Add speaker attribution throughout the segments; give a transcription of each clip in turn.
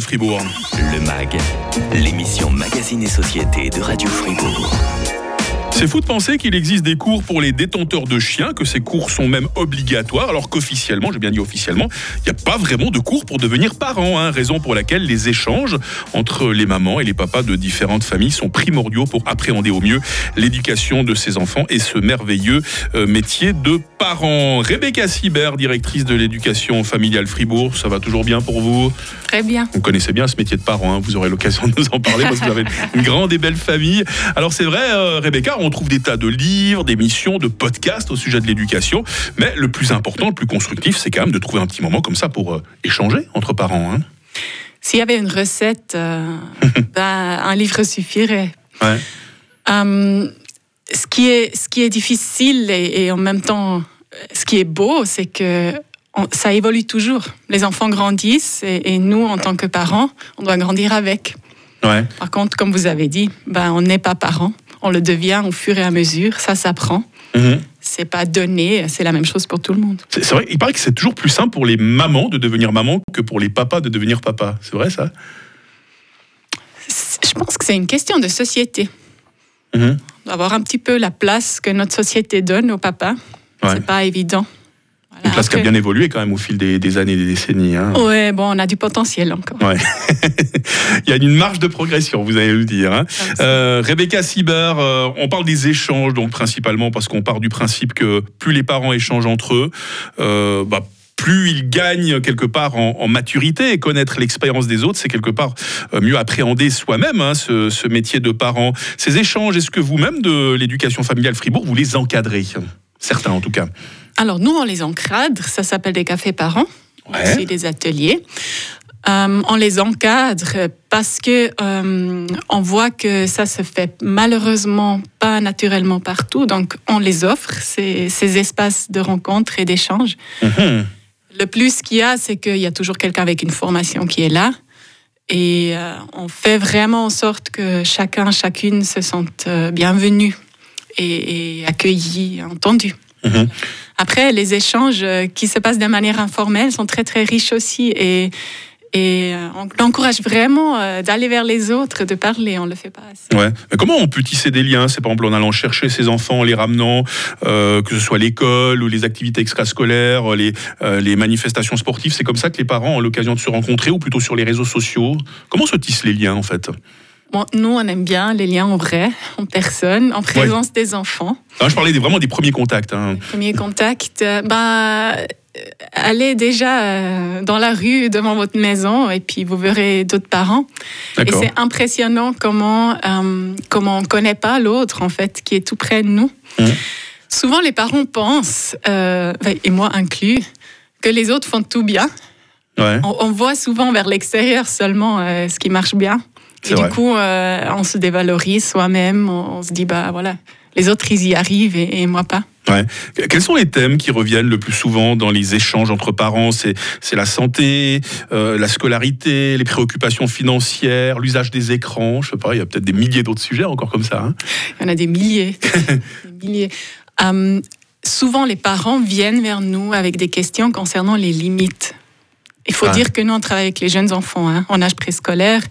Speaker 1: Fribourg.
Speaker 2: Le MAG, l'émission Magazine et Société de Radio Fribourg.
Speaker 1: C'est fou de penser qu'il existe des cours pour les détenteurs de chiens, que ces cours sont même obligatoires, alors qu'officiellement, j'ai bien dit officiellement, il n'y a pas vraiment de cours pour devenir parent, hein, raison pour laquelle les échanges entre les mamans et les papas de différentes familles sont primordiaux pour appréhender au mieux l'éducation de ces enfants et ce merveilleux euh, métier de parent. Rebecca Sibert, directrice de l'éducation familiale Fribourg, ça va toujours bien pour vous?
Speaker 3: Très bien.
Speaker 1: Vous connaissez bien ce métier de parent, hein, vous aurez l'occasion de nous en parler parce que vous avez une grande et belle famille. Alors c'est vrai, euh, Rebecca, on trouve des tas de livres, d'émissions, de podcasts au sujet de l'éducation, mais le plus important, le plus constructif, c'est quand même de trouver un petit moment comme ça pour euh, échanger entre parents. Hein.
Speaker 3: S'il y avait une recette, euh, ben, un livre suffirait.
Speaker 1: Ouais.
Speaker 3: Hum, ce, qui est, ce qui est difficile et, et en même temps, ce qui est beau, c'est que on- ça évolue toujours. Les enfants grandissent et, et nous, en tant que parents, on doit grandir avec.
Speaker 1: Ouais.
Speaker 3: Par contre, comme vous avez dit, ben, on n'est pas parent. On le devient au fur et à mesure. Ça s'apprend.
Speaker 1: Mhm.
Speaker 3: C'est pas donné. C'est la même chose pour tout le monde.
Speaker 1: C'est vrai, il paraît que c'est toujours plus simple pour les mamans de devenir maman que pour les papas de devenir papa. C'est vrai ça?
Speaker 3: Je pense que c'est une question de société.
Speaker 1: Mhm.
Speaker 3: D'avoir un petit peu la place que notre société donne au papa.
Speaker 1: Ouais.
Speaker 3: C'est pas évident. Voilà,
Speaker 1: Une place qui a bien évolué quand même au fil des, des années et des décennies. hein.
Speaker 3: Ouais, bon, on a du potentiel encore.
Speaker 1: Ouais. Il y a une marge de progression, vous allez le dire. hein. Euh, Rebecca Sieber, euh, on parle des échanges, donc principalement parce qu'on part du principe que plus les parents échangent entre eux, euh, bah, plus ils gagnent quelque part en, en maturité et connaître l'expérience des autres, c'est quelque part euh, mieux appréhender soi-même hein, ce, ce métier de parent. Ces échanges, est-ce que vous-même de l'éducation familiale Fribourg, vous les encadrez? Certains en tout cas.
Speaker 3: Alors, nous, on les encadre. Ça s'appelle des cafés parents.
Speaker 1: Ouais.
Speaker 3: aussi des ateliers. Euh, on les encadre parce que euh, on voit que ça se fait malheureusement pas naturellement partout. Donc, on les offre ces, ces espaces de rencontre et d'échange.
Speaker 1: Mhm.
Speaker 3: Le plus qu'il y a, c'est qu'il y a toujours quelqu'un avec une formation qui est là. Et euh, on fait vraiment en sorte que chacun, chacune se sente euh, bienvenu et, et accueilli, entendu.
Speaker 1: Mhm.
Speaker 3: Après, les échanges euh, qui se passent de manière informelle sont très très riches aussi et, et euh, on encourage vraiment euh, d'aller vers les autres, de parler, on le fait pas assez.
Speaker 1: Ouais. Mais comment on peut tisser des liens? C'est par exemple en allant chercher ses enfants, en les ramenant, euh, que ce soit l'école ou les activités extrascolaires, les manifestations sportives. C'est comme ça que les parents ont l'occasion de se rencontrer ou plutôt sur les réseaux sociaux. Comment se tissent les liens en fait?
Speaker 3: Bon, nous, on aime bien les liens en vrai, en personne, en présence des enfants.
Speaker 1: Ah, Je parlais des- vraiment des premiers contacts. hein.
Speaker 3: Premier contact, euh, bah, euh, allez déjà euh, dans la rue devant votre maison et puis vous verrez d'autres parents. Et c'est impressionnant comment, euh, comment on ne connaît pas l'autre, en fait, qui est tout près de nous.
Speaker 1: Mhm.
Speaker 3: Souvent, les parents pensent, euh, et moi inclus, que les autres font tout bien.
Speaker 1: Ouais.
Speaker 3: On, on voit souvent vers l'extérieur seulement euh, ce qui marche bien. Et
Speaker 1: vrai.
Speaker 3: du coup, euh, on se dévalorise soi-même, on, on se dit, bah voilà, les autres, ils y arrivent et, et moi pas.
Speaker 1: Ouais. Quels sont les thèmes qui reviennent le plus souvent dans les échanges entre parents? C'est c'est la santé, euh, la scolarité, les préoccupations financières, l'usage des écrans? Je sais pas, il y a peut-être des milliers d'autres sujets encore comme ça. hein.
Speaker 3: Il y en a des milliers. des milliers. Euh, souvent, les parents viennent vers nous avec des questions concernant les limites. Il faut
Speaker 1: Ah.
Speaker 3: dire que nous, on travaille avec les jeunes enfants hein, en âge préscolaire.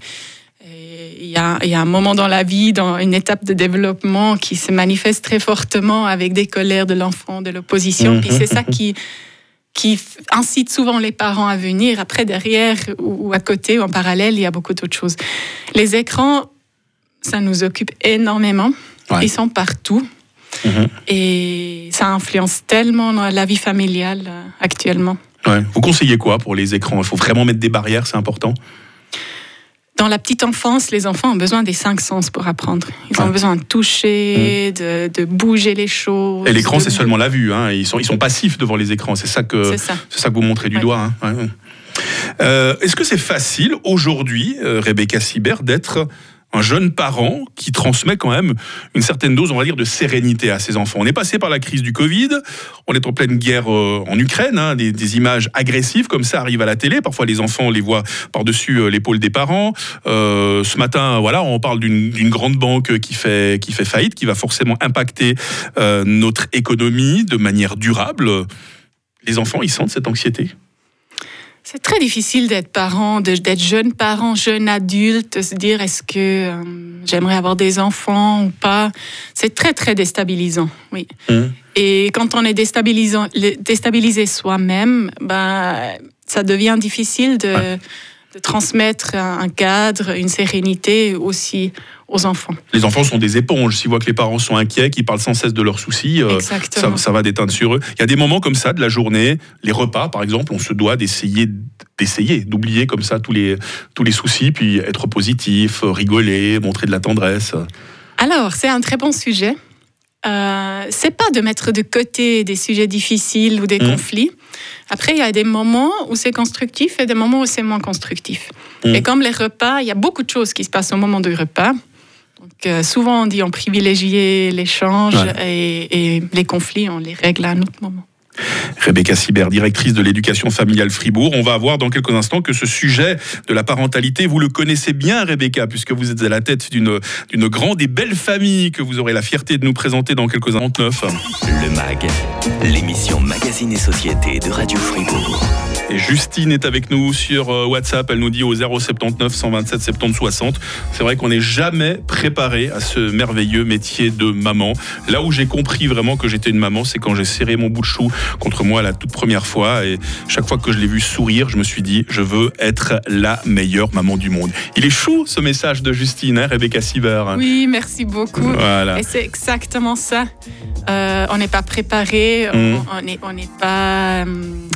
Speaker 3: Il y, a, il y a un moment dans la vie, dans une étape de développement qui se manifeste très fortement avec des colères de l'enfant, de l'opposition.
Speaker 1: Mhm.
Speaker 3: Puis c'est ça qui, qui incite souvent les parents à venir. Après, derrière ou, à côté ou en parallèle, il y a beaucoup d'autres choses. Les écrans, ça nous occupe énormément.
Speaker 1: Ouais.
Speaker 3: Ils sont partout.
Speaker 1: Mhm.
Speaker 3: Et ça influence tellement la vie familiale euh, actuellement.
Speaker 1: Ouais. Vous conseillez quoi pour les écrans? Il faut vraiment mettre des barrières, c'est important?
Speaker 3: Dans la petite enfance, les enfants ont besoin des cinq sens pour apprendre. Ils ont
Speaker 1: Ouais.
Speaker 3: besoin de toucher, de, de bouger les choses.
Speaker 1: Mm. Et l'écran,
Speaker 3: de-
Speaker 1: c'est seulement la vue. Hein. Ils, sont, ils sont passifs devant les écrans. C'est ça que,
Speaker 3: ça.
Speaker 1: que vous montrez du
Speaker 3: Ouais.
Speaker 1: doigt. hein. Ouais. Euh, Est-ce que c'est facile aujourd'hui, euh, Rebecca Sibert, d'être un jeune parent qui transmet quand même une certaine dose, on va dire, de sérénité à ses enfants. On est passé par la crise du Covid, on est en pleine guerre euh, en Ukraine, hein, des, images agressives comme ça arrivent à la télé. Parfois, les enfants les voient par-dessus euh, l'épaule des parents. Euh, ce matin, voilà, on parle d'une d'une grande banque qui fait, qui fait faillite, qui va forcément impacter euh, notre économie de manière durable. Les enfants, ils sentent cette anxiété.
Speaker 3: C'est très difficile d'être parent, d'être jeune parent, jeune adulte, de se dire est-ce que euh, j'aimerais avoir des enfants ou pas? C'est très très déstabilisant, oui.
Speaker 1: Mhm.
Speaker 3: Et quand on est déstabilisant, le- déstabilisé soi-même, ben, ça devient difficile de, de transmettre un, cadre, une sérénité aussi aux enfants.
Speaker 1: Les enfants sont des éponges. S'ils voient que les parents sont inquiets, qu'ils parlent sans cesse de leurs soucis, euh, ça, ça va déteindre sur eux. Il y a des moments comme ça de la journée, les repas par exemple, on se doit d'essayer d'essayer d'oublier comme ça tous les tous les soucis, puis être positif, rigoler, montrer de la tendresse.
Speaker 3: Alors, c'est un très bon sujet. Euh, c'est pas de mettre de côté des sujets difficiles ou des
Speaker 1: Mm.
Speaker 3: conflits. Après, il y a des moments où c'est constructif et des moments où c'est moins constructif.
Speaker 1: Mm.
Speaker 3: Et comme les repas, il y a beaucoup de choses qui se passent au moment du repas. Donc, euh, souvent, on dit on privilégie l'échange
Speaker 1: Ouais.
Speaker 3: et, et les conflits, on les règle à un autre moment.
Speaker 1: Rebecca Sibert, directrice de l'éducation familiale Fribourg. On va voir dans quelques instants que ce sujet de la parentalité, vous le connaissez bien, Rebecca, puisque vous êtes à la tête d'une grande et belle famille que vous aurez la fierté de nous présenter dans quelques instants.
Speaker 2: Le MAG, l'émission Magazine et Société de Radio Fribourg.
Speaker 1: Et Justine est avec nous sur euh, WhatsApp. Elle nous dit au 079 127 70 60. C'est vrai qu'on n'est jamais préparé à ce merveilleux métier de maman. Là où j'ai compris vraiment que j'étais une maman, c'est quand j'ai serré mon bout de chou contre moi la toute première fois. Et chaque fois que je l'ai vu sourire, je me suis dit, je veux être la meilleure maman du monde. Il est chou ce message de Justine, hein, Rebecca Sieber.
Speaker 3: Oui, merci beaucoup.
Speaker 1: Voilà.
Speaker 3: Et c'est exactement ça. Euh, on n'est pas préparé, on- on n'est on pas. hum,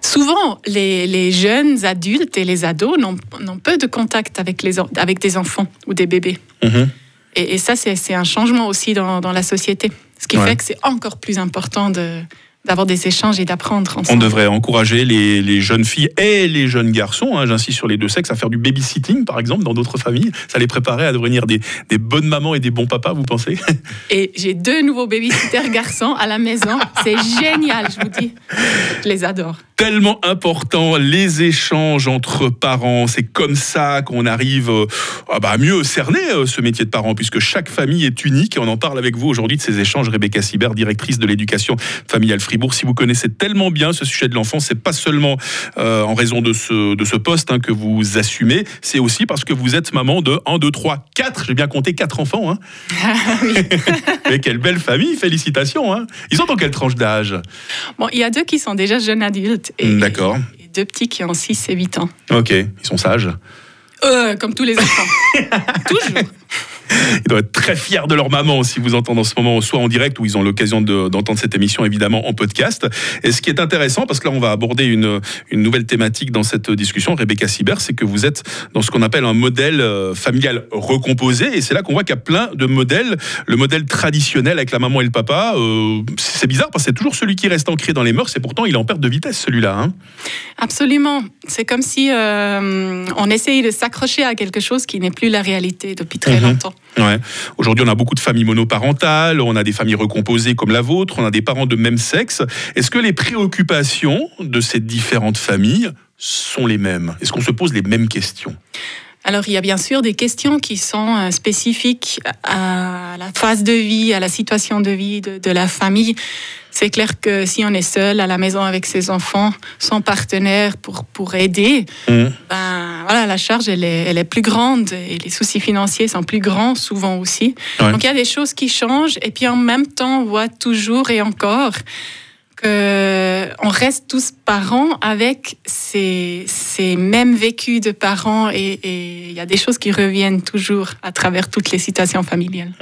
Speaker 3: Souvent, les, les jeunes adultes et les ados n'ont peu de contact avec, les, avec des enfants ou des bébés.
Speaker 1: Mhm.
Speaker 3: Et, et ça, c'est c'est un changement aussi dans, dans la société. Ce qui
Speaker 1: Ouais.
Speaker 3: fait que c'est encore plus important de- d'avoir des échanges et d'apprendre
Speaker 1: On devrait encourager les, les jeunes filles et les jeunes garçons, hein, j'insiste sur les deux sexes, à faire du babysitting, par exemple, dans d'autres familles. Ça les préparait à devenir des, des bonnes mamans et des bons papas, vous pensez?
Speaker 3: Et j'ai deux nouveaux babysitters garçons à la maison. C'est génial, je vous dis. Je les adore.
Speaker 1: Tellement important, les échanges entre parents. C'est comme ça qu'on arrive euh, ah bah, à mieux cerner euh, ce métier de parent, puisque chaque famille est unique. Et on en parle avec vous aujourd'hui de ces échanges. Rebecca Sibert, directrice de l'éducation familiale Fribourg. Si vous connaissez tellement bien ce sujet de l'enfant, c'est pas seulement euh, en raison de ce, de ce poste hein, que vous assumez, c'est aussi parce que vous êtes maman de 1, 2, 3, 4, j'ai bien compté 4 enfants. Hein. Mais quelle belle famille, félicitations. Hein. Ils sont dans quelle tranche d'âge?
Speaker 3: Bon, il y a deux qui sont déjà jeunes adultes. Et,
Speaker 1: D'accord.
Speaker 3: et deux petits qui ont 6 et 8 ans.
Speaker 1: Ok, ils sont sages.
Speaker 3: Euh, comme tous les enfants. Toujours.
Speaker 1: Ils doivent être très fiers de leur maman si vous entendez en ce moment, soit en direct ou ils ont l'occasion de- d'entendre cette émission évidemment en podcast. Et ce qui est intéressant, parce que là on va aborder une, une nouvelle thématique dans cette discussion, Rebecca Sibert, c'est que vous êtes dans ce qu'on appelle un modèle euh, familial recomposé. Et c'est là qu'on voit qu'il y a plein de modèles. Le modèle traditionnel avec la maman et le papa, euh, c'est bizarre parce que c'est toujours celui qui reste ancré dans les mœurs et pourtant il est en perte de vitesse celui-là. hein.
Speaker 3: Absolument. C'est comme si euh, on essayait de s'accrocher à quelque chose qui n'est plus la réalité depuis très
Speaker 1: Mhm.
Speaker 3: longtemps.
Speaker 1: Ouais. Aujourd'hui, on a beaucoup de familles monoparentales, on a des familles recomposées comme la vôtre, on a des parents de même sexe. Est-ce que les préoccupations de ces différentes familles sont les mêmes? Est-ce qu'on se pose les mêmes questions?
Speaker 3: Alors, il y a bien sûr des questions qui sont euh, spécifiques à la phase de vie, à la situation de vie de, de la famille. C'est clair que si on est seul à la maison avec ses enfants, sans partenaire pour, pour aider,
Speaker 1: Mhm.
Speaker 3: ben, voilà, la charge, elle est, elle est plus grande et les soucis financiers sont plus grands souvent aussi.
Speaker 1: Ouais.
Speaker 3: Donc, il y a des choses qui changent et puis en même temps, on voit toujours et encore que on reste tous parents avec ces, mêmes vécus de parents et il y a des choses qui reviennent toujours à travers toutes les situations familiales.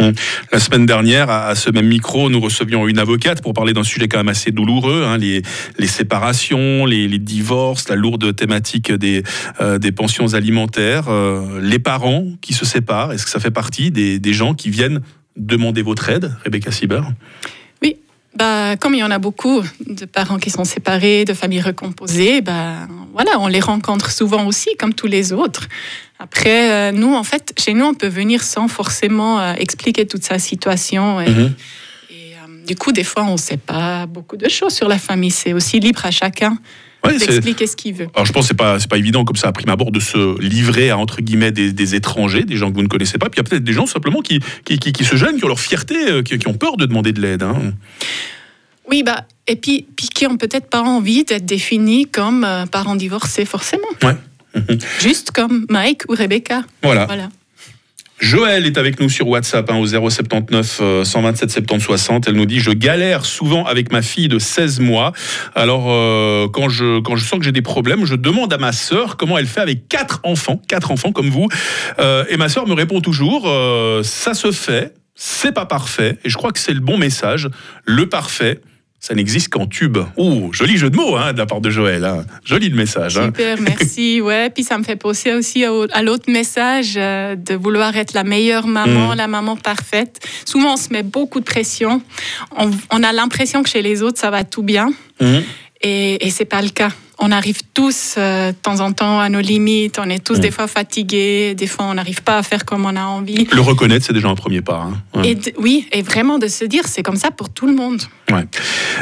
Speaker 1: La semaine dernière, à ce même micro, nous recevions une avocate pour parler d'un sujet quand même assez douloureux, hein, les, séparations, les, divorces, la lourde thématique des, euh, pensions alimentaires, euh, les parents qui se séparent. Est-ce que ça fait partie des, des gens qui viennent demander votre aide, Rebecca Sieber?
Speaker 3: Bah, comme il y en a beaucoup de parents qui sont séparés, de familles recomposées, bah, voilà, on les rencontre souvent aussi, comme tous les autres. Après, euh, nous, en fait, chez nous, on peut venir sans forcément euh, expliquer toute sa situation. Et,
Speaker 1: Mhm.
Speaker 3: et, euh, du coup, des fois, on ne sait pas beaucoup de choses sur la famille. C'est aussi libre à chacun
Speaker 1: Ouais,
Speaker 3: d'expliquer ce qu'il veut.
Speaker 1: Alors je pense que c'est pas c'est pas évident comme ça à prime abord de se livrer à entre guillemets des, des étrangers, des gens que vous ne connaissez pas. Puis il y a peut-être des gens simplement qui qui, qui, qui se gênent, qui ont leur fierté, euh, qui, qui ont peur de demander de l'aide. hein.
Speaker 3: Oui, bah, Et puis, puis qui ont peut-être pas envie d'être définis comme euh, parents divorcés forcément.
Speaker 1: Ouais.
Speaker 3: Juste comme Mike ou Rebecca.
Speaker 1: Voilà.
Speaker 3: Voilà.
Speaker 1: Joël est avec nous sur WhatsApp hein, au 079 euh, 127 70 60. Elle nous dit Je galère souvent avec ma fille de 16 mois. Alors, euh, quand, je, quand je sens que j'ai des problèmes, je demande à ma sœur comment elle fait avec quatre enfants, quatre enfants comme vous. Euh, et ma sœur me répond toujours euh, Ça se fait, c'est pas parfait. Et je crois que c'est le bon message. Le parfait, ça n'existe qu'en tube. Ouh, joli jeu de mots hein, de la part de Joël. hein. Joli le message. hein.
Speaker 3: Super, merci. Ouais, puis ça me fait penser aussi au- à l'autre message euh, de vouloir être la meilleure maman,
Speaker 1: Mm.
Speaker 3: la maman parfaite. Souvent, on se met beaucoup de pression. On, on a l'impression que chez les autres, ça va tout bien.
Speaker 1: Mhm.
Speaker 3: Et, et c'est pas le cas. On arrive tous euh, de temps en temps à nos limites. On est tous
Speaker 1: Mm.
Speaker 3: des fois fatigués. Des fois, on n'arrive pas à faire comme on a envie.
Speaker 1: Le reconnaître, c'est déjà un premier pas. hein. Ouais.
Speaker 3: Et de- oui, et vraiment de se dire, c'est comme ça pour tout le monde.
Speaker 1: Ouais.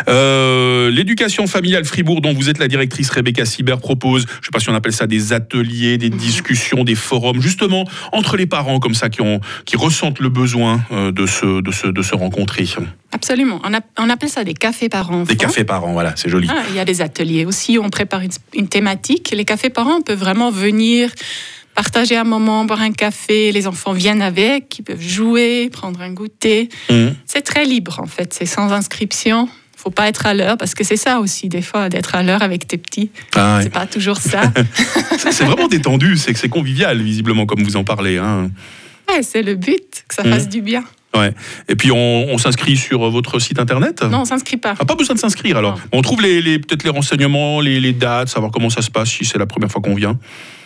Speaker 1: Euh, L'éducation familiale Fribourg, dont vous êtes la directrice, Rebecca Sibert, propose, je ne sais pas si on appelle ça des ateliers, des discussions, des forums, justement entre les parents comme ça qui, ont, qui ressentent le besoin euh, de, se, de, se, de se rencontrer.
Speaker 3: Absolument. On, a- on appelle ça des cafés par enfant.
Speaker 1: Des cafés parents, voilà, c'est joli.
Speaker 3: Ah, il y a des ateliers aussi, on prépare une, une thématique. Les cafés parents peuvent vraiment venir partager un moment, boire un café, les enfants viennent avec, ils peuvent jouer, prendre un goûter.
Speaker 1: Mhm.
Speaker 3: C'est très libre en fait, c'est sans inscription. Faut pas être à l'heure parce que c'est ça aussi des fois d'être à l'heure avec tes petits.
Speaker 1: Ah, ouais.
Speaker 3: C'est pas toujours ça.
Speaker 1: C'est vraiment détendu, c'est que c'est convivial, visiblement, comme vous en parlez. hein.
Speaker 3: ouais, c'est le but que ça
Speaker 1: Mhm.
Speaker 3: fasse du bien.
Speaker 1: Ouais. Et puis, on, on s'inscrit sur votre site internet?
Speaker 3: Non, on s'inscrit pas.
Speaker 1: Ah, pas besoin de s'inscrire alors.
Speaker 3: Non.
Speaker 1: On trouve les, les- peut-être les renseignements, les, les dates, savoir comment ça se passe si c'est la première fois qu'on vient.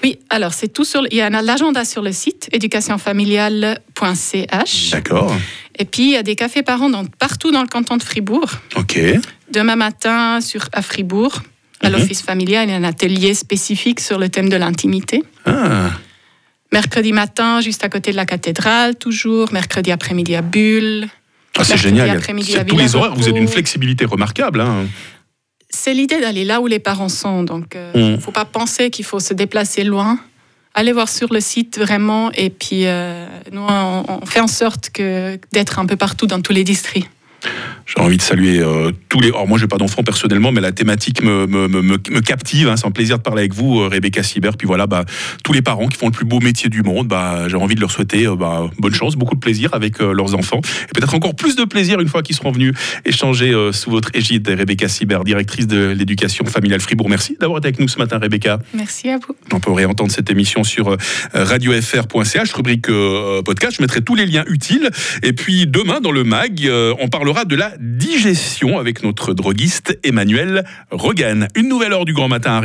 Speaker 3: Oui, alors c'est tout sur. Il y a l'agenda sur le site éducationfamiliale.ch.
Speaker 1: D'accord.
Speaker 3: Et puis il y a des cafés parents dans- partout dans le canton de Fribourg.
Speaker 1: Ok.
Speaker 3: Demain matin, sur, à Fribourg, à
Speaker 1: Mhm.
Speaker 3: l'Office familial, il y a un atelier spécifique sur le thème de l'intimité.
Speaker 1: Ah.
Speaker 3: Mercredi matin, juste à côté de la cathédrale, toujours. Mercredi après-midi à Bulle.
Speaker 1: Ah, c'est génial. a-
Speaker 3: à
Speaker 1: tous les horaires, vous avez une flexibilité remarquable. hein.
Speaker 3: C'est l'idée d'aller là où les parents sont. Donc, il ne
Speaker 1: Mhm.
Speaker 3: faut pas penser qu'il faut se déplacer loin. Allez voir sur le site vraiment. Et puis, euh, nous, on, on fait en sorte que d'être un peu partout dans tous les districts.
Speaker 1: J'ai envie de saluer euh, tous les. Alors moi, j'ai pas d'enfants personnellement, mais la thématique me, me, me, me- captive. hein. C'est un plaisir de parler avec vous, euh, Rebecca Sibert. Puis voilà, bah, tous les parents qui font le plus beau métier du monde, bah, j'ai envie de leur souhaiter euh, bah, bonne chance, beaucoup de plaisir avec euh, leurs enfants, et peut-être encore plus de plaisir une fois qu'ils seront venus échanger sous votre égide. Rebecca Sibert, directrice de l'éducation familiale Fribourg. Merci d'avoir été avec nous ce matin, Rebecca.
Speaker 3: Merci à vous.
Speaker 1: On peut réentendre cette émission sur radiofr.ch, rubrique podcast. Je mettrai tous les liens utiles. Et puis demain, dans le MAG, on parlera de la digestion avec notre droguiste Emmanuel Rogan. Une nouvelle heure du grand matin arrive.